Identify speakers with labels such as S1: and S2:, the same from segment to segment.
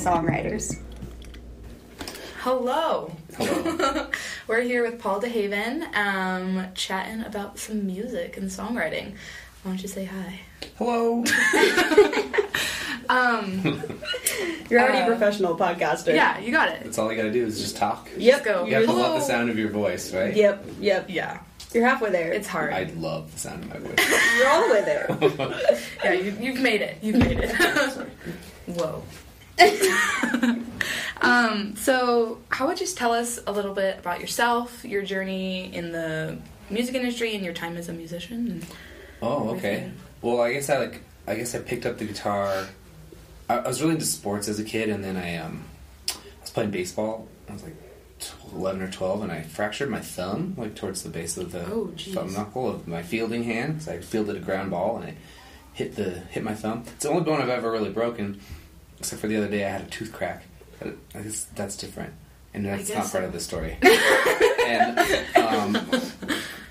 S1: for songwriters.
S2: Hello.
S3: Hello.
S2: We're here with Paul DeHaven, um, chatting about some music and songwriting. Why don't you say hi?
S3: Hello.
S2: Um,
S1: You're already
S2: Uh,
S1: a professional podcaster.
S2: yeah, you got it.
S3: That's all you gotta do is just talk.
S1: Yep.
S2: go.
S3: You have to love the sound of your voice, right?
S1: Yep. Yep.
S2: Yeah,
S1: You're halfway there.
S2: it's hard.
S3: I love the sound of my voice.
S1: You're all the way there.
S2: yeah, you, you've made it. You've made it. Whoa. um, so, how would you just tell us a little bit about yourself, your journey in the music industry, and your time as a musician?
S3: Oh, okay.
S2: Everything.
S3: Well, I guess I like. I guess I picked up the guitar. I, I was really into sports as a kid, and then I um, I was playing baseball. I was like eleven or twelve, and I fractured my thumb, like towards the base of the
S2: Oh,
S3: thumb knuckle of my fielding hand. Because I fielded a ground ball, and it hit the hit my thumb. It's the only bone I've ever really broken, except for the other day I had a tooth crack. But I guess that's different, and that's not
S2: so.
S3: part of the story. and um,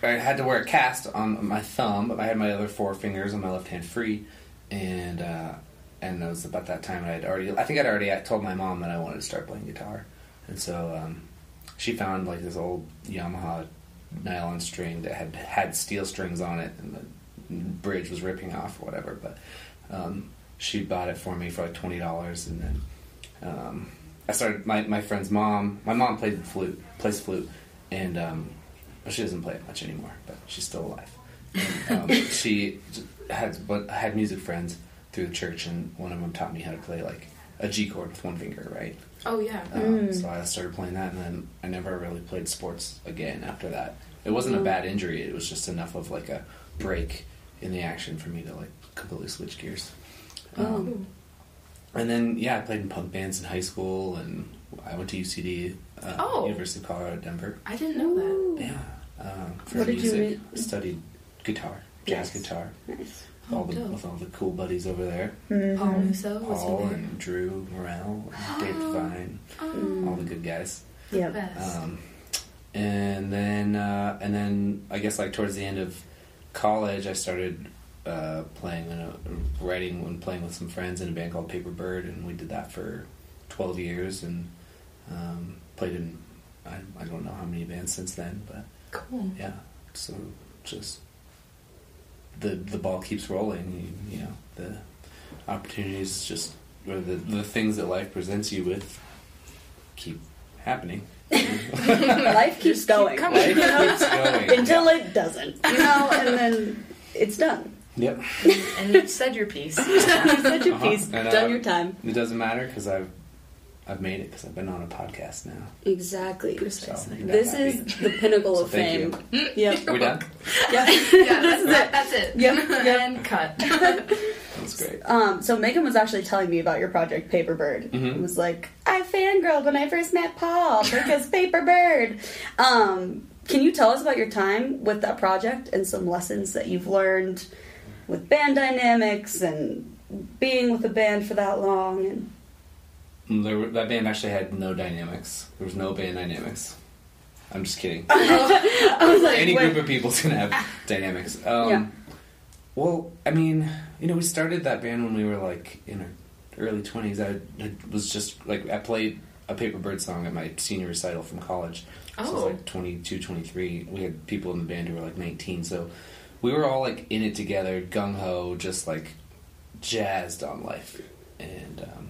S3: I had to wear a cast on my thumb. but I had my other four fingers on my left hand free, and uh, and it was about that time I'd already. I think I'd already told my mom that I wanted to start playing guitar, and so um, she found like this old Yamaha nylon string that had had steel strings on it, and the bridge was ripping off or whatever. But um, she bought it for me for like twenty dollars, and then. Um, I started my, my friend's mom. My mom played the flute, plays flute, and um, well, she doesn't play it much anymore, but she's still alive. And, um, she had but had music friends through the church, and one of them taught me how to play like a G chord with one finger, right?
S2: Oh, yeah.
S3: Um, So I started playing that, and then I never really played sports again after that. It wasn't a bad injury; it was just enough of like a break in the action for me to like completely switch gears. Um, and then yeah, I played in punk bands in high school, and I went to UCD, uh,
S2: Oh.
S3: University of Colorado, Denver.
S2: I didn't know that.
S3: Yeah, um, for
S1: What did you
S3: music, studied guitar, jazz
S1: Nice.
S3: guitar,
S1: Nice.
S3: all
S2: Oh,
S3: the, with all the cool buddies over there,
S1: Mm-hmm.
S2: Paul Musso was
S3: Paul
S2: he there?
S3: and Drew Morel, and Dave Devine,
S2: Oh,
S3: all the good guys.
S1: Yep.
S2: best.
S3: Um, and then uh, and then I guess like towards the end of college, I started uh, playing in a, writing and playing with some friends in a band called Paper Bird, and we did that for twelve years and um, played in I, I don't know how many bands since then, but
S2: cool.
S3: yeah, so just the the ball keeps rolling. You, you know the opportunities just or the the things that life presents you with keep happening.
S1: Life keeps going.
S2: coming.
S3: Life keeps going.
S1: Until it doesn't. You know, and then it's done.
S3: Yep.
S2: And you said your piece.
S1: You've said your
S3: Uh-huh.
S1: piece,
S3: And, uh,
S1: done your time.
S3: It doesn't matter because I've I've made it because I've been on a podcast now.
S1: Exactly.
S3: So
S1: This
S3: happy.
S1: is the pinnacle
S3: So
S1: of
S3: thank
S1: fame. Yep.
S3: Are we done?
S1: Yep.
S2: yeah, that's, that, that's it.
S1: Yep, yep.
S2: and cut.
S3: That's great.
S1: Um, so Megan was actually telling me about your project Paper Bird.
S3: Mhm.
S1: It was like, I fangirled when I first met Paul because Paper Bird. Um, can you tell us about your time with that project and some lessons that you've learned with band dynamics and being with a band for that long? And
S3: There, were- that band actually had no dynamics. There was no band dynamics. I'm just kidding.
S1: I was like,
S3: Any
S1: wait,
S3: group of people's gonna have dynamics. Um,
S1: Yeah.
S3: Well, I mean, you know, we started that band when we were like in our early twenties. I, I was just like I played a Paper Bird song at my senior recital from college. So I was
S2: Oh.
S3: like 22, 23. We had people in the band who were like 19. So we were all like in it together, gung ho, just like jazzed on life. And um,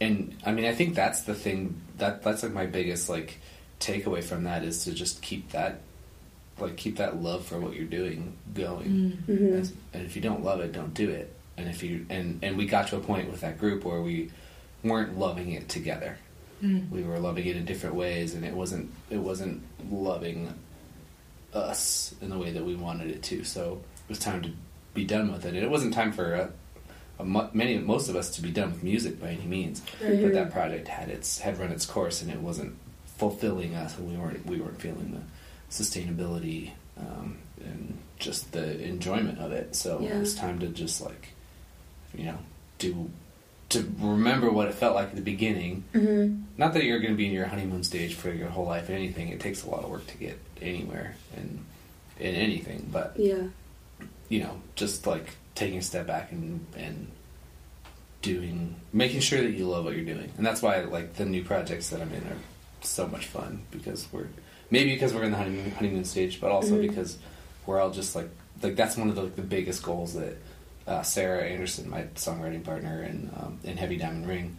S3: and I mean, I think that's the thing that that's like my biggest like takeaway from that is to just keep that like keep that love for what you're doing going.
S1: Mhm.
S3: As- And if you don't love it, don't do it. And if you and and we got to a point with that group where we weren't loving it together.
S2: Mm.
S3: We were loving it in different ways, and it wasn't it wasn't loving us in the way that we wanted it to. So it was time to be done with it. And it wasn't time for a, a many most of us to be done with music by any means. But that project had its had run its course, and it wasn't fulfilling us, and we weren't we weren't feeling the sustainability um, and just the enjoyment of it. So
S1: Yeah.
S3: it was time to just like you know do to remember what it felt like at the beginning.
S1: Mhm.
S3: Not that you're going to be in your honeymoon stage for your whole life. or Anything it takes a lot of work to get anywhere and in anything, but
S1: Yeah.
S3: you know, just like taking a step back and and doing, making sure that you love what you're doing, and that's why like the new projects that I'm in are so much fun because we're maybe because we're in the honeymoon, honeymoon stage, but also
S1: Mhm.
S3: because we're all just like like that's one of the, like, the biggest goals that uh, Sarah Anderson, my songwriting partner in um, in Heavy Diamond Ring,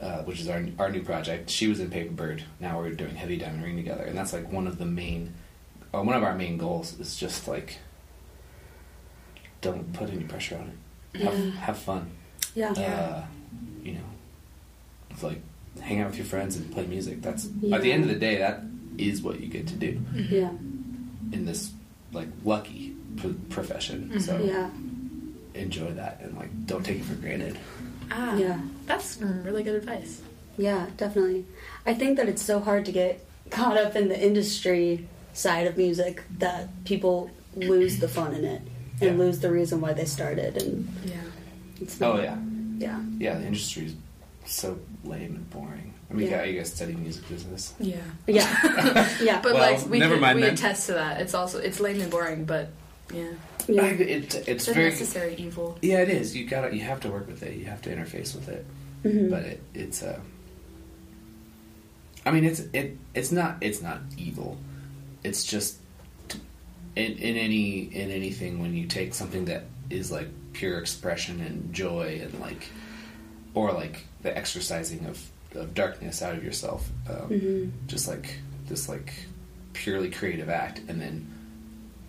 S3: uh, which is our our new project. She was in Paper Bird. Now we're doing Heavy Diamond Ring together, and that's like one of the main, uh, one of our main goals is just like don't put any pressure on it. Have,
S1: Yeah.
S3: have fun.
S1: Yeah.
S2: Yeah.
S3: Uh, you know, it's like hang out with your friends and play music. That's
S1: Yeah.
S3: at the end of the day, that is what you get to do
S1: Yeah.
S3: in this like lucky p- profession. So
S1: Yeah.
S3: enjoy that and like don't take it for granted.
S2: Ah,
S1: Yeah.
S2: That's really good advice.
S1: Yeah, definitely. I think that it's so hard to get caught up in the industry side of music that people lose the fun in it and
S3: Yeah.
S1: lose the reason why they started. And
S2: Yeah.
S1: it's
S3: Oh yeah,
S1: yeah,
S3: yeah. The industry is so lame and boring. I mean,
S1: Yeah.
S3: yeah. you guys study music business.
S2: Yeah.
S1: yeah, yeah.
S2: But
S3: Well,
S2: like we
S3: never
S2: could,
S3: mind
S2: we
S3: then.
S2: attest to that. It's also it's lame and boring, but yeah,
S3: I, it, it's
S2: it's
S3: very
S2: necessary evil.
S3: yeah. It is. You gotta you have to work with it. You have to interface with it.
S1: Mhm.
S3: But it, it's uh, I mean, it's it it's not it's not evil. It's just in in any in anything when you take something that is like pure expression and joy and like or like the exercising of of darkness out of yourself, um,
S1: Mhm.
S3: just like this like purely creative act, and then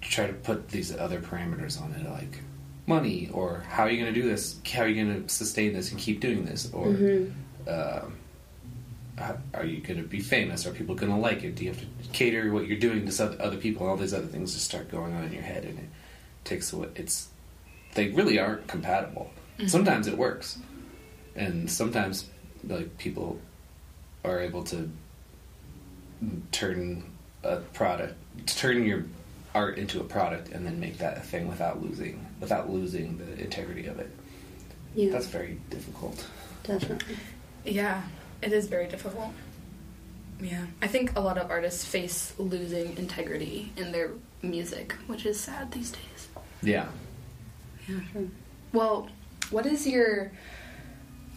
S3: try to put these other parameters on it, like money or how are you going to do this? How are you going to sustain this and keep doing this? Or
S1: Mhm.
S3: um, are you going to be famous? Are people going to like it? Do you have to cater what you're doing to other people? And all these other things just start going on in your head, and it takes away. It's they really aren't compatible. Sometimes it works, and sometimes like people are able to turn a product, turn your art into a product, and then make that a thing without losing without losing the integrity of it.
S1: yeah,
S3: That's very difficult.
S1: definitely.
S2: Yeah, it is very difficult. Yeah, I think a lot of artists face losing integrity in their music, which is sad these days.
S3: Yeah.
S1: Sure.
S2: Well, what is your.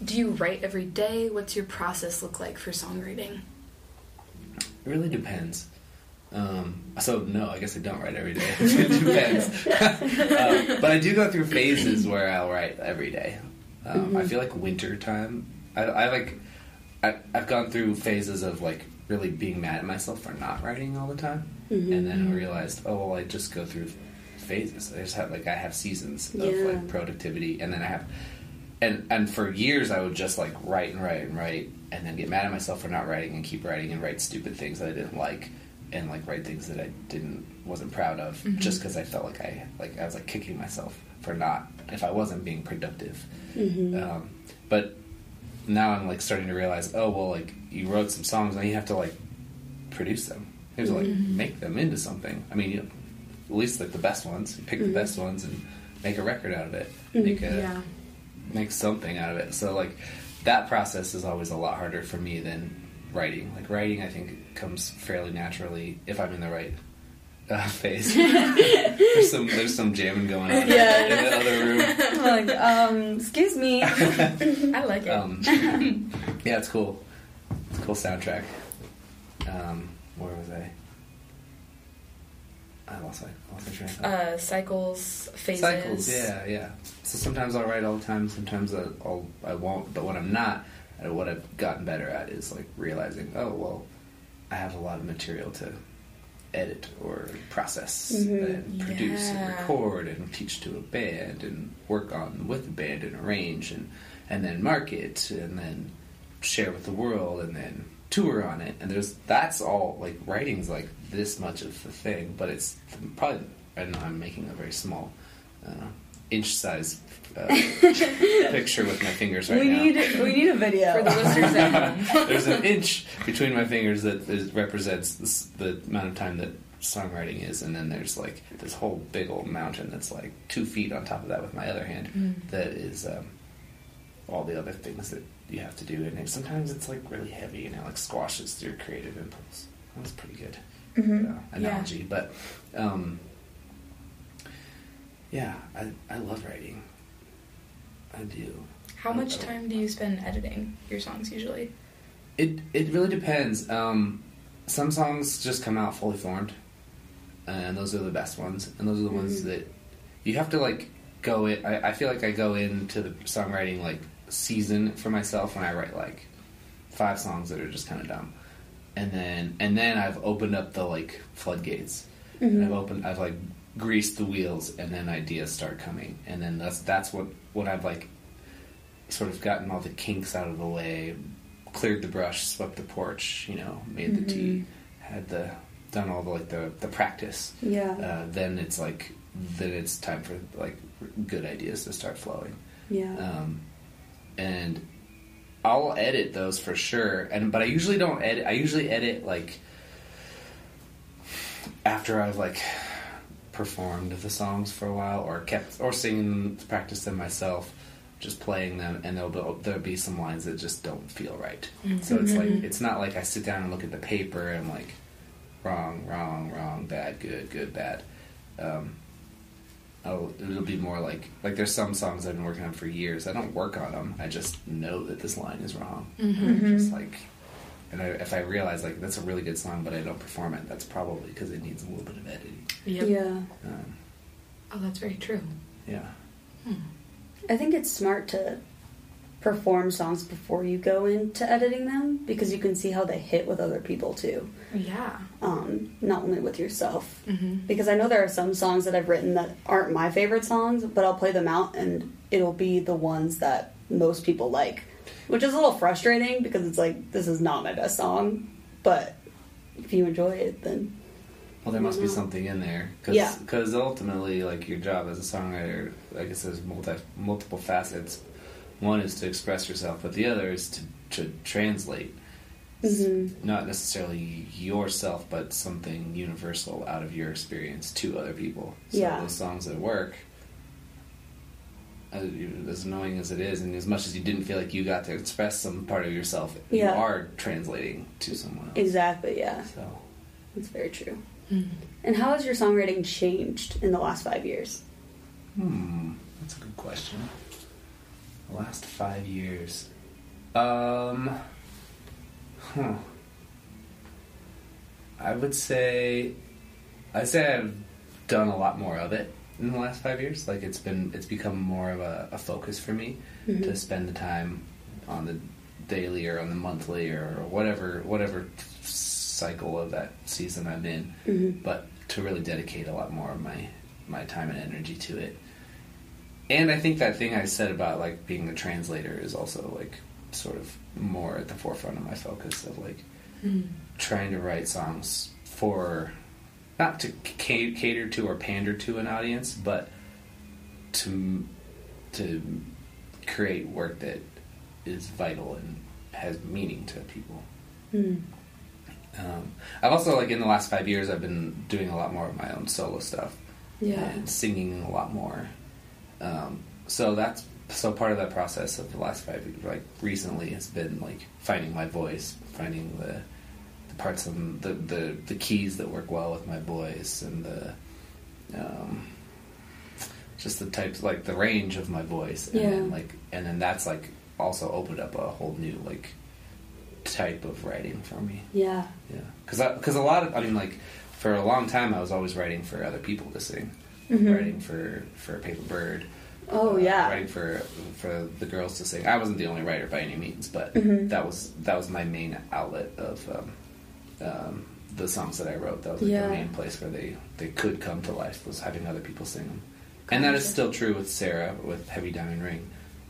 S2: Do you write every day? What's your process look like for songwriting?
S3: It really depends. Um, so no, I guess I don't write every day. it depends. um, but I do go through phases where I'll write every day. Um, I feel like winter time. I, I like. I, I've gone through phases of like really being mad at myself for not writing all the time,
S1: Mhm.
S3: and then I realized, oh well, I just go through phases. I just have like I have seasons of like productivity, and then I have and and for years I would just like write and write and write, and then get mad at myself for not writing and keep writing and write stupid things that I didn't like, and like write things that I didn't wasn't proud of, just because I felt like I like I was like kicking myself for not if I wasn't being productive.
S1: Mhm.
S3: Um, but now I'm like starting to realize, oh well, like you wrote some songs, now you have to like produce them. You have to like make them into something. I mean, you know, at least like the best ones. You pick the best ones and make a record out of it. Make a
S2: Yeah.
S3: make something out of it. So like that process is always a lot harder for me than writing. Like writing, I think comes fairly naturally if I'm in the right uh, phase. there's some there's some jamming going on
S1: Yeah.
S3: in the other room.
S1: like, um, excuse me.
S2: I like it.
S3: Um, yeah, it's cool. It's a cool soundtrack. Um, where was I? I lost my lost my train
S2: uh, cycles, phases.
S3: Cycles, yeah, yeah. So sometimes I'll write all the time. Sometimes I- I'll I won't. But when I'm not, what I've gotten better at is like realizing, oh well, I have a lot of material to edit or process
S1: Mhm.
S3: and produce and record and teach to a band and work on with the band and arrange and and then market and then share with the world and then tour on it and there's that's all like writing's like this much of the thing but it's probably I know I'm making a very small uh, inch size uh, picture with my fingers right
S1: we
S3: now
S1: need we need a video.
S2: For the listeners at home.
S3: there's an inch between my fingers that is, represents this, the amount of time that songwriting is, and then there's like this whole big old mountain that's like two feet on top of that with my other hand.
S2: Mm.
S3: That is um, all the other things that you have to do, and it, sometimes it's like really heavy and it like squashes your creative impulse. That's pretty good
S1: Mhm.
S3: uh, analogy, but um, yeah, I I love writing. I do.
S2: How much time do you spend editing your songs usually?
S3: It it really depends. Um, some songs just come out fully formed, and those are the best ones. And those are the ones
S1: Mm-hmm.
S3: that you have to like go in. I, I feel like I go into the songwriting like season for myself when I write like five songs that are just kind of dumb, and then and then I've opened up the like floodgates. And I've opened. I've like greased the wheels, and then ideas start coming, and then that's that's what what I've like sort of gotten all the kinks out of the way, cleared the brush, swept the porch, you know, made the tea, had the done all the like the the practice.
S1: Yeah.
S3: Uh, then it's like then it's time for like good ideas to start flowing.
S1: Yeah.
S3: Um, and I'll edit those for sure. And but I usually don't edit. I usually edit like after I've like performed the songs for a while, or kept or singing, practiced them myself, just playing them, and there'll be, there'll be some lines that just don't feel right. So it's like it's not like I sit down and look at the paper and I'm like wrong, wrong, wrong, bad, good, good, bad. Um, I'll, it'll be more like like there's some songs I've been working on for years. I don't work on them. I just know that this line is wrong. Just like, and I, if I realize like that's a really good song, but I don't perform it, that's probably because it needs a little bit of editing.
S2: Yep.
S1: Yeah.
S3: Um,
S2: Oh, that's very true.
S3: yeah,
S1: I think it's smart to perform songs before you go into editing them because you can see how they hit with other people too.
S2: Yeah.
S1: Um, not only with yourself.
S2: Mm-hmm.
S1: Because I know there are some songs that I've written that aren't my favorite songs, but I'll play them out and it'll be the ones that most people like. Which is a little frustrating because it's like, this is not my best song. But if you enjoy it, then.
S3: well, there must be
S1: Mhm.
S3: something in there because
S1: Yeah.
S3: ultimately, like your job as a songwriter, I guess there's multi, multiple facets. One is to express yourself, but the other is to to translate.
S1: Mhm.
S3: not necessarily yourself, but something universal out of your experience to other people. So
S1: Yeah.
S3: those songs that work, as, as annoying as it is, and as much as you didn't feel like you got to express some part of yourself, you are translating to someone else.
S1: Exactly, yeah.
S3: So
S1: That's very true.
S2: Mm-hmm.
S1: And how has your songwriting changed in the last five years?
S3: Hmm, that's a good question. The last five years, um, huh. I would say, I'd say I've done a lot more of it in the last five years. Like it's been, it's become more of a, a focus for me to spend the time on the daily or on the monthly or whatever, whatever cycle of that season I'm in
S1: Mm-hmm.
S3: but to really dedicate a lot more of my my time and energy to it. And I think that thing I said about like being a translator is also like sort of more at the forefront of my focus of like trying to write songs for not to ca- cater to or pander to an audience, but to to create work that is vital and has meaning to people.
S1: Mm.
S3: Um, I've also like in the last five years, I've been doing a lot more of my own solo stuff
S1: Yeah.
S3: and singing a lot more. Um, so that's so part of that process of the last five years, like recently, has been like finding my voice, finding the parts of the the, the keys that work well with my voice, and the um, just the types like the range of my voice, and then like and then that's like also opened up a whole new like type of writing for me.
S1: Yeah.
S3: Yeah, because because a lot of I mean like for a long time I was always writing for other people to sing,
S1: Mhm.
S3: writing for for Paper Bird.
S1: Oh,
S3: uh,
S1: yeah.
S3: writing for for the girls to sing. I wasn't the only writer by any means, but
S1: Mhm.
S3: that was that was my main outlet of um, um, the songs that I wrote. That was like
S1: Yeah.
S3: the main place where they they could come to life was having other people sing them, and that is still true with Sarah with Heavy Diamond Ring.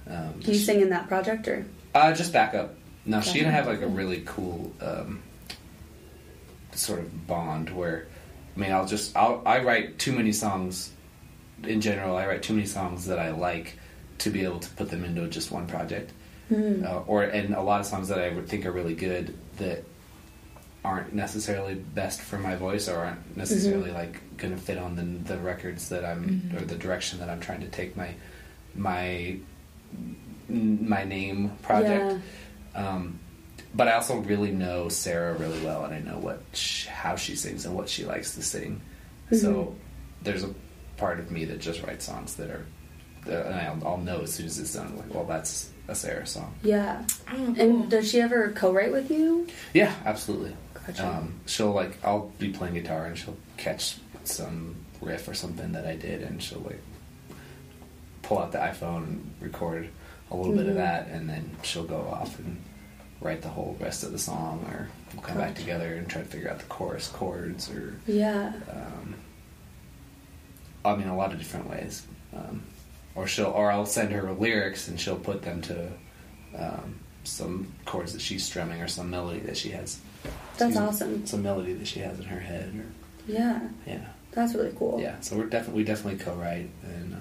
S3: Um,
S1: Can you sing in that project or?
S3: uh, just back up. No, she and I have like a really cool um, sort of bond where, I mean, I'll just I'll I write too many songs. In general, I write too many songs that I like to be able to put them into just one project,
S1: Mm.
S3: uh, or and a lot of songs that I would think are really good that aren't necessarily best for my voice or aren't necessarily mm-hmm. like going to fit on the the records that I'm mm-hmm. or the direction that I'm trying to take my my my name project. Um, but I also really know Sarah really well, and I know what sh- how she sings and what she likes to sing. So mm-hmm. there's a part of me that just writes songs that are, that, and I'll, I'll know as soon as it's done. Like, well, that's a Sarah song.
S1: Yeah.
S2: Oh, cool.
S1: And does she ever co-write with you?
S3: Yeah, absolutely.
S1: Gotcha.
S3: Um, she'll like I'll be playing guitar and she'll catch some riff or something that I did and she'll like pull out the iPhone and record a little bit of
S1: Mhm.
S3: that and then she'll go off and write the whole rest of the song or we'll come back together and try to figure out the chorus chords or
S1: yeah.
S3: um, I mean a lot of different ways. Um, or she'll or I'll send her lyrics and she'll put them to um, some chords that she's strumming or some melody that she has.
S1: That's
S3: Excuse me.
S1: awesome.
S3: Some melody that she has in her head. Or,
S1: Yeah.
S3: yeah,
S1: That's really cool.
S3: yeah. So we're definitely we definitely co-write and. Uh,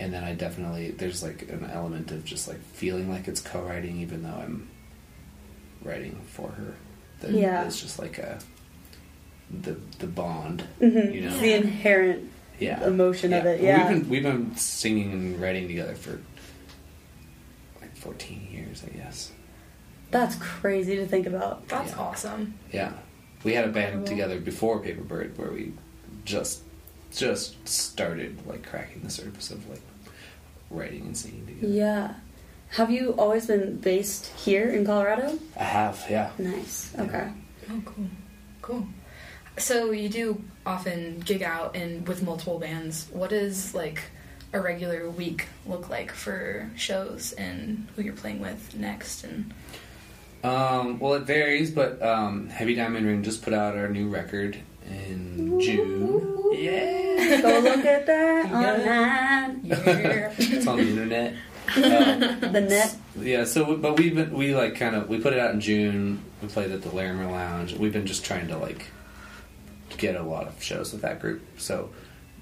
S3: and then I definitely there's like an element of just like feeling like it's co-writing even though I'm writing for her. That
S1: Yeah.
S3: It's just like a the the bond.
S1: Mm-hmm.
S3: You know.
S1: The inherent
S3: Yeah.
S1: emotion of it. Yeah.
S3: We've been we've been singing and writing together for like 14 years, I guess.
S1: That's crazy to think about.
S2: That's
S3: Yeah.
S2: awesome.
S3: Yeah. We had a band
S2: Incredible.
S3: together before Paper Bird where we just just started like cracking the surface of like writing and singing together.
S1: Yeah. Have you always been based here in Colorado?
S3: I have, yeah.
S1: Nice.
S3: Yeah.
S1: Okay.
S2: Oh, cool. Cool. So you do often gig out and with multiple bands. What does like a regular week look like for shows and who you're playing with next? And
S3: Um, well, it varies, but um, Heavy Diamond Ring just put out our new record in June. Yeah.
S1: Go look at that online.
S2: yeah,
S3: it's on the internet. Um,
S1: The net.
S3: Yeah, so but we've been we like kind of we put it out in June. We played at the Larimer Lounge. We've been just trying to like get a lot of shows with that group. So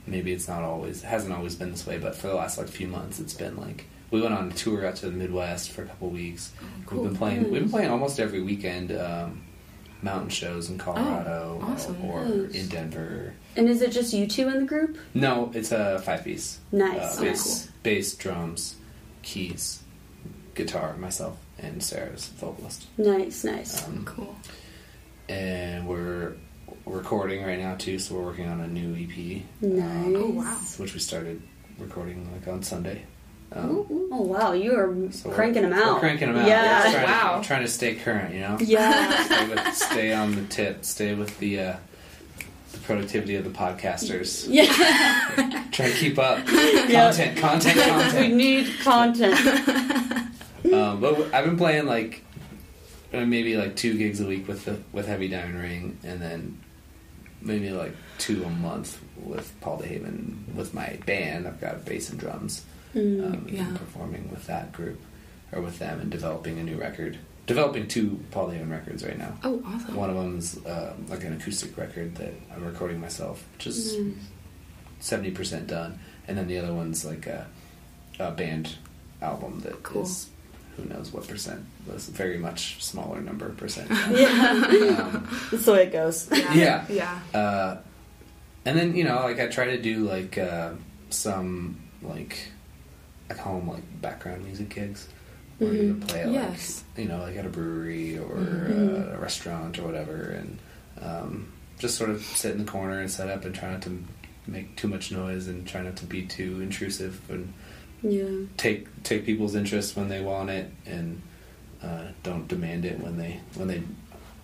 S3: maybe it's not always hasn't always been this way, but for the last like few months, it's been like we went on a tour out to the Midwest for a couple weeks.
S2: cool.
S3: We've been playing. We've been playing almost every weekend. Um, mountain shows in Colorado
S2: Oh, awesome.
S3: or
S1: Nice.
S3: in Denver.
S1: And is it just you two in the group?
S3: No, it's a five piece.
S1: Nice.
S3: Uh, bass, bass, drums, keys, guitar, myself, and Sarah's vocalist.
S1: Nice, nice.
S3: Um,
S2: cool.
S3: and we're recording right now too, so we're working on a new EP,
S1: Nice.
S2: Oh, wow.
S3: which we started recording like on Sunday. Um.
S1: Oh wow, you are
S3: so we're-
S1: cranking them out.
S3: We're cranking them out.
S1: Yeah.
S3: We're trying,
S2: Wow.
S3: To, trying to stay current, you know.
S1: Yeah.
S3: stay, with, stay on the tip. Stay with the uh, the productivity of the podcasters.
S1: yeah.
S3: Try to keep up.
S1: Yeah.
S3: Content, content,
S1: we need content.
S3: um, but I've been playing like uh, maybe like two gigs a week with the with Heavy Diamond Ring, and then maybe like two a month with Paul DeHaven with my band. I've got bass and drums.
S1: Mm.
S3: Um,
S2: yeah.
S3: and performing with that group or with them and developing a new record. Developing two Paul DeHaven records right now.
S2: Oh, awesome.
S3: One of them's um, like an acoustic record that I'm recording myself, which is
S1: Nice.
S3: seventy percent done, and then the other one's like a, a band album that is
S2: Cool.
S3: Who knows what percent was very much smaller number percent.
S1: Yeah.
S3: um,
S1: That's the way it goes.
S3: Yeah.
S2: Yeah.
S3: uh, and then you know, like I try to do like uh, some like at home like background music gigs where you
S1: Mhm.
S3: play at
S2: Yes.
S3: like you know like at a brewery or
S1: Mhm.
S3: uh, a restaurant or whatever, and um, just sort of sit in the corner and set up and try not to make too much noise and try not to be too intrusive and
S1: Yeah.
S3: take take people's interest when they want it and uh, don't demand it when they when they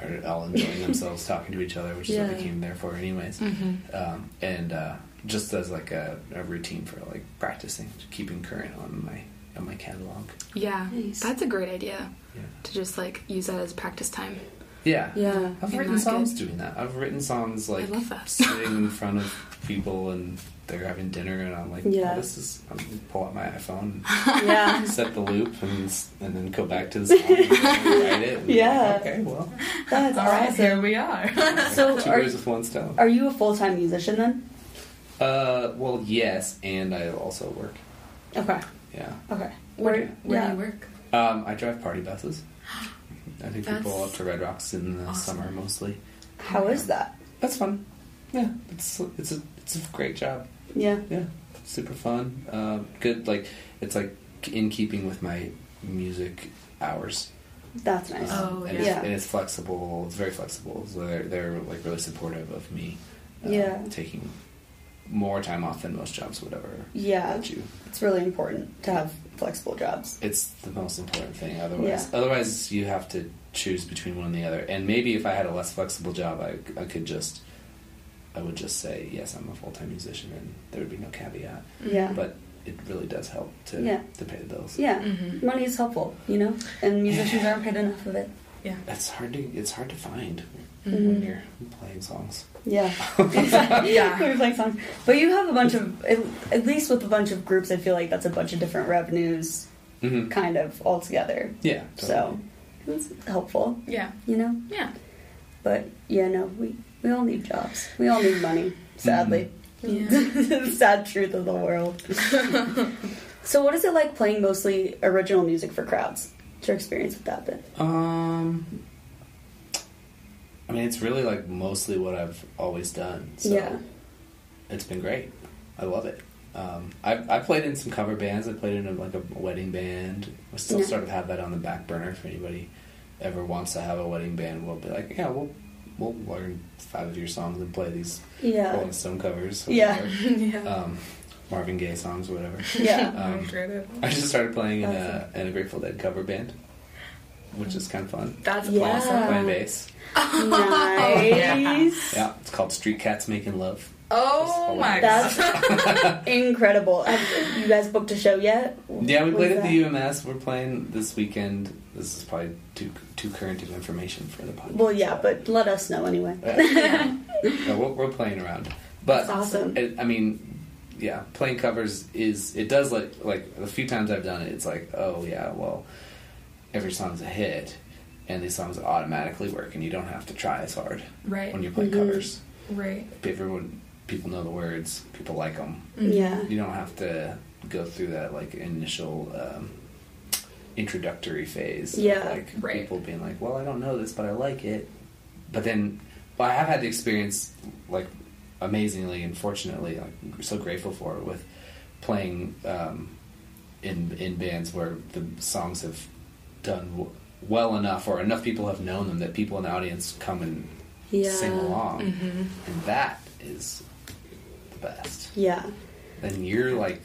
S3: are all enjoying themselves talking to each other, which is what
S1: Yeah.
S3: we came there for anyways.
S2: Mm-hmm.
S3: Um, and uh, just as like a, a routine for like practicing, keeping current on my on my catalog.
S2: Yeah.
S1: Nice.
S2: That's a great idea
S3: Yeah,
S2: to just like use that as practice time.
S3: Yeah.
S1: Yeah.
S3: I've written songs
S2: good.
S3: doing that. I've written songs like
S2: love
S3: sitting in front of people and they're having dinner and I'm like,
S1: Yeah.
S3: oh, this is. I'm gonna pull out my iPhone,
S1: Yeah.
S3: set the loop, and and then go back to the song and write it. and be like,
S1: Yeah.
S3: okay, well,
S1: That's
S2: All right,
S1: awesome.
S2: here we are.
S1: So
S3: two
S1: are,
S3: birds with one stone.
S1: are you a full time musician then?
S3: Uh, well, yes, and I also work.
S1: Okay.
S3: Yeah.
S1: Okay.
S2: where where
S1: yeah.
S2: do you work?
S3: Um, I drive party buses. I take people
S2: That's
S3: up to Red Rocks in the
S2: awesome.
S3: summer mostly.
S1: How is that?
S3: That's fun. Yeah, it's it's a it's a great job.
S1: Yeah.
S3: Yeah, super fun. Uh, good. Like it's like in keeping with my music hours.
S1: That's nice.
S2: Oh,
S3: and,
S2: yeah.
S3: it's, and it's flexible. It's very flexible. So they're they're like really supportive of me. uh,
S1: Yeah.
S3: taking more time off than most jobs would ever
S1: Yeah,
S3: let you.
S1: it's really important to have flexible jobs.
S3: It's the most important thing. Otherwise,
S1: Yeah.
S3: otherwise you have to choose between one and the other. And maybe if I had a less flexible job, I, I could just, I would just say yes, I'm a full time musician, and there would be no caveat.
S1: Yeah,
S3: But it really does help to
S1: Yeah.
S3: to pay the bills.
S1: yeah,
S2: Mhm.
S1: money is helpful, you know, and musicians aren't paid enough of it.
S2: Yeah.
S3: It's hard to it's hard to find
S1: Mhm.
S3: when you're playing songs.
S1: Yeah,
S2: Yeah.
S1: We're playing songs, but you have a bunch of at, at least with a bunch of groups. I feel like that's a bunch of different revenues,
S3: Mm-hmm.
S1: kind of all together.
S3: Yeah.
S1: So it's helpful,
S2: Yeah.
S1: you know.
S2: Yeah.
S1: But yeah, no, we we all need jobs. We all need money. Sadly,
S2: Yeah.
S1: sad truth of the world. so, what is it like playing mostly original music for crowds? What's your experience with that been?
S3: Um, I mean, it's really like mostly what I've always done. So
S1: Yeah.
S3: it's been great. I love it. Um, I I played in some cover bands. I played in a, like a wedding band. I still
S1: Yeah.
S3: sort of have that on the back burner. If anybody ever wants to have a wedding band, we'll be like, yeah, we'll we'll learn five of your songs and play these
S1: Yeah,
S3: Rolling Stone covers. or
S1: Yeah.
S2: yeah.
S3: Um, Marvin Gaye songs, or whatever.
S1: yeah,
S3: Um, I just started playing in a, in a Grateful Dead cover band, which is kind of fun.
S2: That's
S1: Yeah.
S2: awesome.
S3: Playing bass.
S1: nice.
S3: Yeah, it's called Street Cats Making Love.
S2: Oh my
S1: That's
S2: god.
S1: incredible. Have you guys booked a show yet?
S3: Yeah, we
S1: Was
S3: played at
S1: that-
S3: the UMS. We're playing this weekend. This is probably too too current of information for the podcast.
S1: Well, yeah, but let us know anyway.
S3: Yeah. No, we're, we're playing around, but
S1: That's awesome.
S3: it, I mean, yeah, playing covers is it does like like the few times I've done it, it's like oh yeah, well, every song's a hit, and these songs automatically work, and you don't have to try as hard
S2: right.
S3: when you play
S1: Mhm.
S3: covers.
S2: Right.
S3: Everyone, people know the words, people like them.
S1: Yeah.
S3: You don't have to go through that like initial um, introductory phase. of,
S1: Yeah.
S3: like
S2: Right.
S3: people being like, "Well, I don't know this, but I like it." But then, well, I have had the experience, like amazingly and fortunately, like so grateful for it with playing um, in in bands where the songs have done w- well enough, or enough people have known them that people in the audience come and
S1: Yeah.
S3: sing along,
S2: Mm-hmm.
S3: and that is the best
S1: Yeah.
S3: then you're like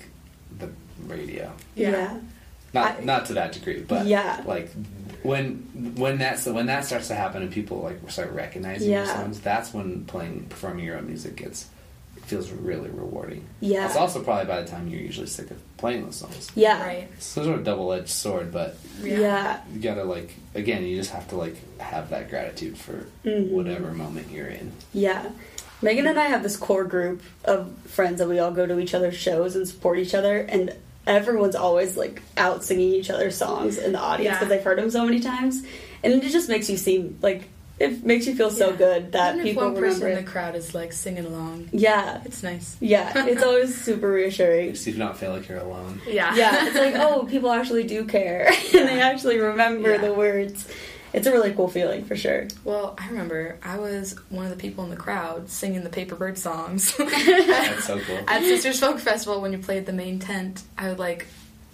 S3: the radio.
S2: Yeah.
S1: Yeah.
S3: Not
S1: I-
S3: not to that degree, but
S1: Yeah.
S3: like when when that's when that starts to happen and people like start recognizing your songs, that's when playing performing your own music gets it feels really rewarding.
S1: Yeah.
S3: It's also probably by the time you're usually sick of playing those songs.
S1: Yeah.
S2: Right.
S3: So it's sort of a double edged sword, but
S1: Yeah.
S3: you gotta like again, you just have to like have that gratitude for
S1: Mhm.
S3: whatever moment you're in.
S1: Yeah. Megan and I have this core group of friends that we all go to each other's shows and support each other, and everyone's always like out singing each other's songs in the audience
S2: Yeah.
S1: because they've heard them so many times, and it just makes you seem like it makes you feel so
S2: Yeah.
S1: good that
S2: Even
S1: people
S2: if one person
S1: remember
S2: in the crowd is like singing along,
S1: Yeah,
S2: it's nice.
S1: yeah, it's always super reassuring.
S3: Just if you don't feel like you're alone.
S2: Yeah.
S1: Yeah, it's like oh, people actually do care and they actually remember
S2: Yeah.
S1: the words. It's a really cool feeling for sure.
S2: Well, I remember I was one of the people in the crowd singing the Paper Bird songs.
S3: That's so cool.
S2: At Sisters Folk Festival, when you played the main tent, I would like,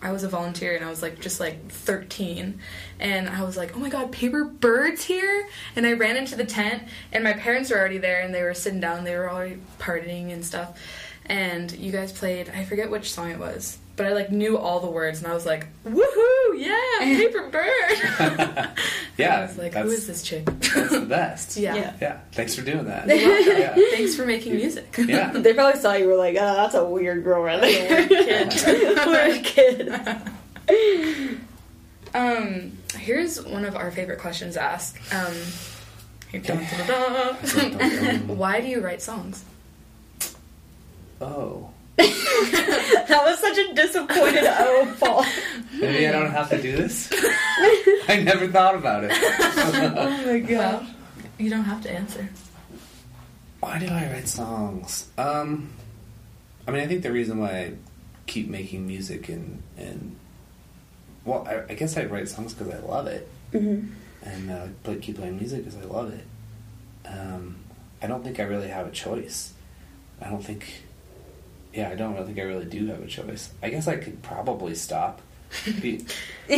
S2: I was a volunteer and I was like just like 13, and I was like, oh my god, Paper Bird's here! And I ran into the tent, and my parents were already there, and they were sitting down, they were already partying and stuff, and you guys played, I forget which song it was. But I like knew all the words, and I was like, "Woohoo! Yeah, Paper Bird!"
S3: Yeah,
S2: I was like, "Who is this chick?"
S3: that's the best.
S2: yeah.
S1: Yeah.
S3: Yeah, thanks for doing that. Yeah.
S2: Thanks for making music.
S3: Yeah.
S1: They probably saw you were like, oh, that's a weird girl right there.
S2: That's a weird kid.
S1: weird kid.
S2: Um, here's one of our favorite questions asked. Um. Why do you write songs?
S3: Oh.
S1: That was such a disappointed oh, Paul.
S3: Maybe I don't have to do this? I never thought about it.
S1: Oh my
S2: Well, you don't have to answer.
S3: Why do I write songs? Um, I mean, I think the reason why I keep making music and, and well, I, I guess I write songs because I love it.
S1: hmm
S3: and uh, play, keep playing music because I love it. Um, I don't think I really have a choice. I don't think. Yeah, I don't really think I really do have a choice. I guess I could probably stop Be-
S1: you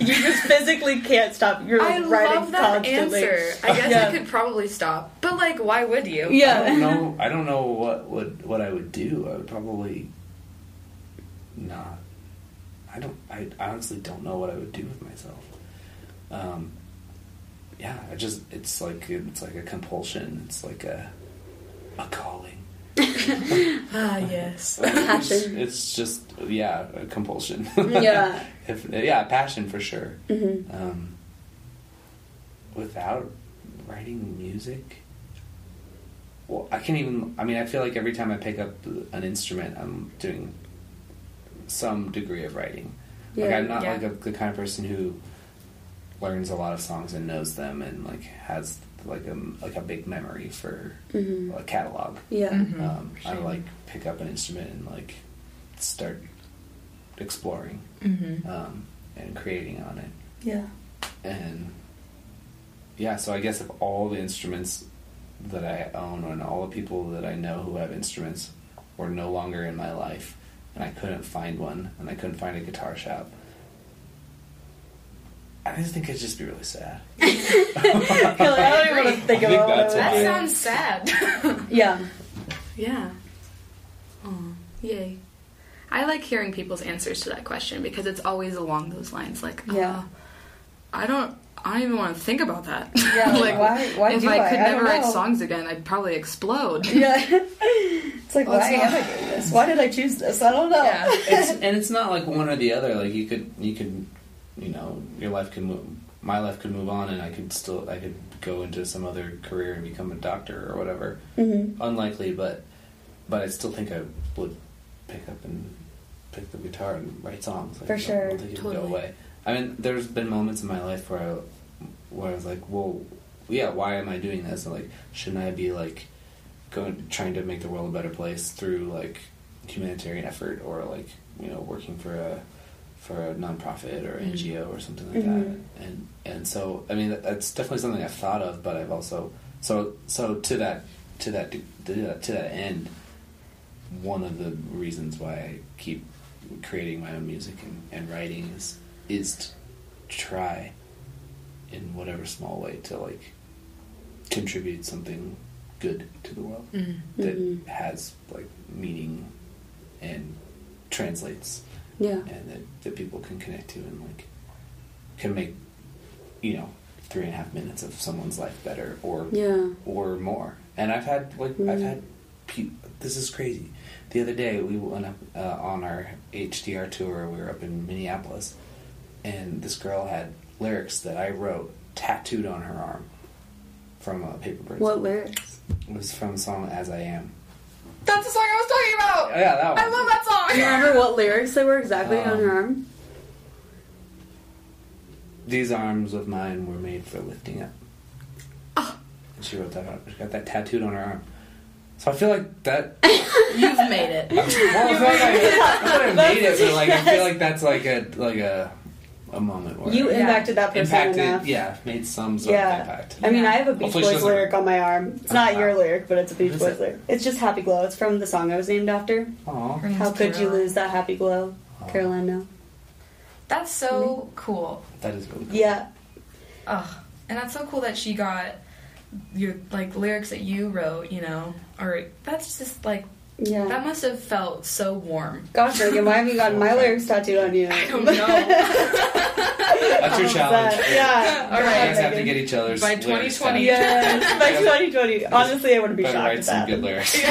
S1: just physically can't stop. You're
S2: I
S1: like, writing
S2: love that
S1: constantly.
S2: answer. I guess
S1: Yeah.
S2: I could probably stop, but like, why would you?
S1: Yeah.
S3: I don't know. I don't know what would what I would do. I would probably not. I don't. I honestly don't know what I would do with myself. Um, yeah, I just it's like it's like a compulsion. It's like a a calling.
S2: Ah, yes.
S3: It's,
S1: Passion.
S3: it's just yeah, a compulsion.
S1: Yeah.
S3: if, yeah, passion for sure.
S1: hmm
S3: Um, without writing music, well, I can't even. I mean, I feel like every time I pick up an instrument, I'm doing some degree of writing. Like I'm not
S2: Yeah.
S3: like a, the kind of person who learns a lot of songs and knows them and like has like a like a big memory for
S1: hmm
S3: a catalog.
S1: Yeah.
S2: Mhm.
S3: Um, I like pick up an instrument and like start exploring
S2: Mm-hmm.
S3: um, and creating on it
S1: Yeah.
S3: and yeah, so I guess if all the instruments that I own and all the people that I know who have instruments were no longer in my life, and I couldn't find one, and I couldn't find a guitar shop, I just think it'd just be really sad.
S1: I don't even want to think
S3: I think
S1: about what
S3: that's
S1: I
S2: That
S1: would
S2: sounds sad.
S1: Yeah.
S2: yeah. Oh, yay. I like hearing people's answers to that question because it's always along those lines. Like,
S1: Yeah.
S2: uh, I don't, I don't even want to think about that.
S1: Yeah, like, why- why
S2: if
S1: do
S2: I
S1: I?
S2: could
S1: I don't
S2: never write songs again, I'd probably explode.
S1: Yeah. it's like,
S2: Well,
S1: why
S2: it's
S1: am I doing this? Why did I choose this? I don't know.
S2: Yeah.
S3: it's, and it's not like one or the other. Like you could, you could, you know, your life could move. My life could move on, and I could still, I could go into some other career and become a doctor or whatever.
S1: hmm
S3: unlikely, but but I still think I would pick up and pick the guitar and write songs. Like,
S1: For
S3: I I
S1: sure.
S3: don't think it would
S2: Totally.
S3: go away. I mean, there's been moments in my life where I, where I was like, well, yeah, why am I doing this? And like, shouldn't I be like going trying to make the world a better place through like humanitarian effort or like you know working for a for a nonprofit or
S2: Mhm.
S3: NGO or something like
S1: Mhm.
S3: that. And and so I mean that's definitely something I've thought of, but I've also so so to that to that to that, to that end, one of the reasons why I keep creating my own music and, and writing is is to try in whatever small way to like contribute something good to the world
S2: Mm.
S3: that
S1: Mhm.
S3: has like meaning and translates
S1: Yeah.
S3: and that, that people can connect to and like can make you know three and a half minutes of someone's life better or
S1: Yeah.
S3: or more and i've had like i've
S1: Mm.
S3: had pe- this is crazy the other day we went up uh, on our hdr tour we were up in minneapolis and this girl had lyrics that i wrote tattooed on her arm from uh, paper
S1: What lyrics?
S3: it was from the song as i am
S2: That's the song I was talking about.
S3: yeah that one
S2: I love that song.
S1: Do you remember what lyrics they were exactly on
S3: Um,
S1: her arm?
S3: These arms of mine were made for lifting up.
S2: Ah.
S3: And she wrote that. Arm. She got that tattooed on her arm. So I feel like that.
S2: You've made it.
S3: well, I feel like I, not that I made it, but like I feel like that's like a like a a moment where
S1: You
S2: Yeah.
S1: impacted that person
S3: impacted.
S1: enough.
S3: Yeah, made some sort
S1: Yeah.
S3: of impact.
S1: I mean, I have a Beach
S3: Hopefully
S1: Boys lyric on my arm. It's not your lyric, but it's a Beach Boys
S3: it?
S1: lyric. It's just Happy Glow. It's from the song I was named after.
S3: Aw.
S2: Her name's
S1: How could you lose that happy glow?
S3: Aw.
S1: Caroline, no.
S2: That's so cool.
S3: That is really cool.
S1: Yeah.
S2: Ugh. And that's so cool that she got your like lyrics that you wrote, you know. Or that's just like
S1: Yeah.
S2: that must have felt so warm.
S1: Gosh, Reagan, why have you gotten my lyrics tattooed on you?
S2: I don't know.
S3: That's your challenge.
S1: Yeah.
S2: All right.
S3: You guys have to get each other's
S2: By 2020.
S3: down.
S1: Yes, by 2020. Honestly, I wouldn't be
S3: Better
S1: shocked
S3: write
S1: at
S3: some
S1: that.
S3: good lyrics.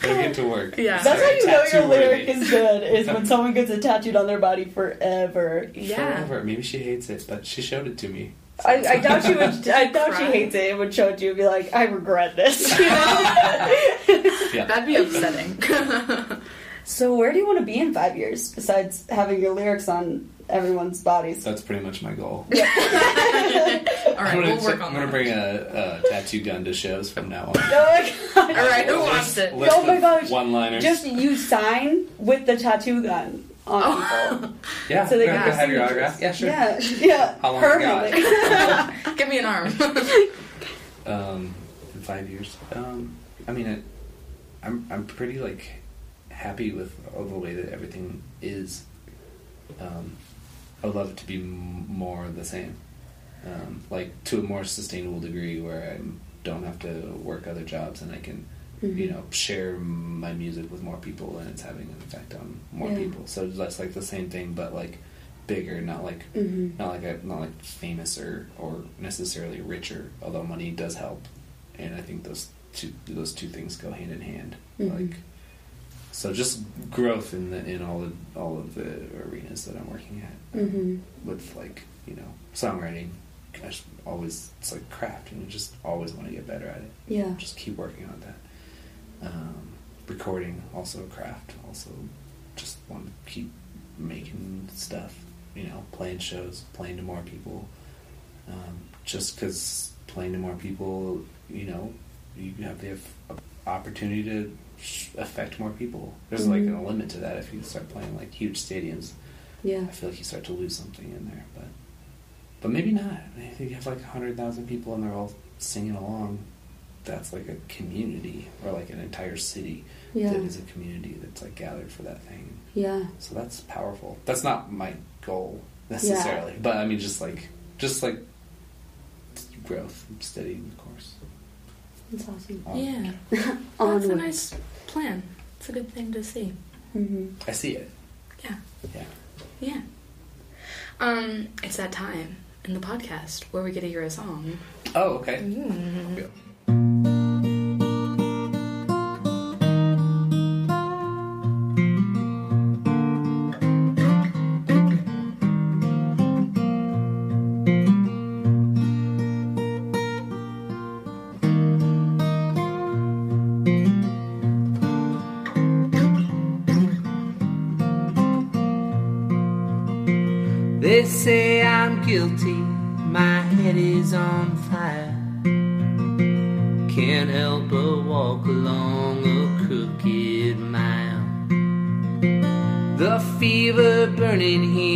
S3: Better get to work.
S2: Yeah.
S1: That's how you know your lyric
S3: worthy.
S1: is good, is when someone gets it tattooed on their body forever.
S2: Yeah.
S3: Forever. Maybe she hates it, but she showed it to me.
S1: I, I doubt she would. I doubt she hates it. It would show it to you and be like, "I regret this." You know?
S3: Yeah.
S2: That'd be upsetting.
S1: so, where do you want to be in five years besides having your lyrics on everyone's bodies?
S3: That's pretty much my goal.
S2: All right,
S3: I'm gonna,
S2: we'll work
S3: I'm
S2: on
S3: gonna bring a, a tattoo gun to shows from now on.
S1: Oh my god!
S2: All right, who wants it?
S3: List
S1: Oh my
S3: of
S1: gosh.
S3: One-liners.
S1: Just you sign with the tattoo gun on people.
S3: yeah.
S1: so they
S3: can
S1: can
S3: I have your
S1: see
S3: autograph. Yeah, sure.
S1: Yeah, yeah.
S3: How long you got?
S2: Give me an arm.
S3: Um, in five years. Um, I mean, it, I'm I'm pretty like happy with all the way that everything is. Um, I would love it to be m- more the same, um, like to a more sustainable degree where I don't have to work other jobs and I can,
S1: Mhm.
S3: you know, share my music with more people and it's having an effect on more
S1: Yeah.
S3: people. So that's like the same thing, but like bigger, not like
S1: Mhm.
S3: not like a, not like famous or or necessarily richer. Although money does help, and I think those two those two things go hand in hand.
S1: Mhm.
S3: Like so, just growth in the in all the all of the arenas that I'm working at
S1: Mhm.
S3: with like you know songwriting. I always it's like craft, and you just always want to get better at it.
S1: Yeah.
S3: Just keep working on that. Um, recording also craft. Also, just want to keep making stuff. You know, playing shows, playing to more people. Um, just because playing to more people, you know, you have the opportunity to affect more people. There's like
S1: Mhm.
S3: a limit to that if you start playing like huge stadiums.
S1: Yeah.
S3: I feel like you start to lose something in there, but but maybe not. I think you have like hundred thousand people and they're all singing along. That's like a community or like an entire city
S1: Yeah.
S3: that is a community that's like gathered for that thing.
S1: Yeah.
S3: So that's powerful. That's not my goal necessarily, but I mean just like just like growth, steady course.
S1: That's awesome.
S3: Um,
S2: Yeah. That's a nice plan. It's a good thing to see.
S1: Mhm.
S3: I see it.
S2: Yeah.
S3: Yeah.
S2: Yeah. Um, it's that time in the podcast where we get to hear a song.
S3: Oh, okay.
S2: Mm.
S4: They say I'm guilty, my head is on fire. Can't help but walk along a crooked mile. The fever burning here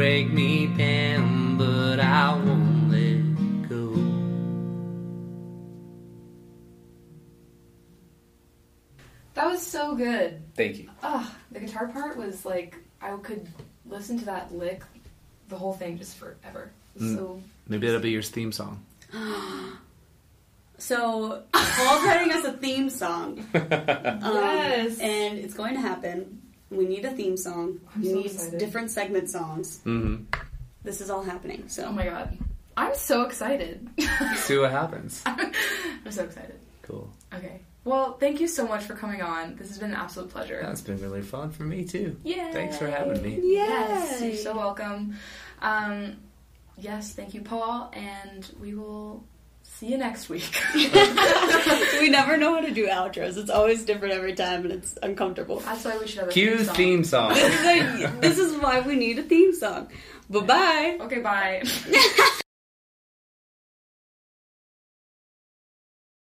S4: break me down, but I won't let go. That was
S2: so good.
S3: Thank you.
S2: Ah, the guitar part was like I could listen to that lick, the whole thing just forever.
S3: Mm.
S2: So
S3: Maybe that'll be your theme song.
S1: So Paul's writing us a theme song. Um,
S2: Yes.
S1: And it's going to happen. We need a theme song.
S2: I'm
S1: we
S2: so
S1: need
S2: excited.
S1: different segment songs.
S3: Mm-hmm.
S1: This is all happening. So
S2: oh my god, I'm so excited.
S3: See what happens.
S2: I'm so excited.
S3: Cool.
S2: Okay. Well, thank you so much for coming on. This has been an absolute pleasure.
S3: That's been really fun for me too.
S2: Yeah.
S3: Thanks for having me.
S2: Yes, you're so welcome. Um, yes, thank you, Paul, and we will see you next week.
S1: we never know how to do outros. It's always different every time, and it's uncomfortable.
S2: That's why we should have a
S3: Cue
S2: theme song.
S3: theme song.
S1: this is why we need a theme song. Bye bye.
S2: Okay, bye.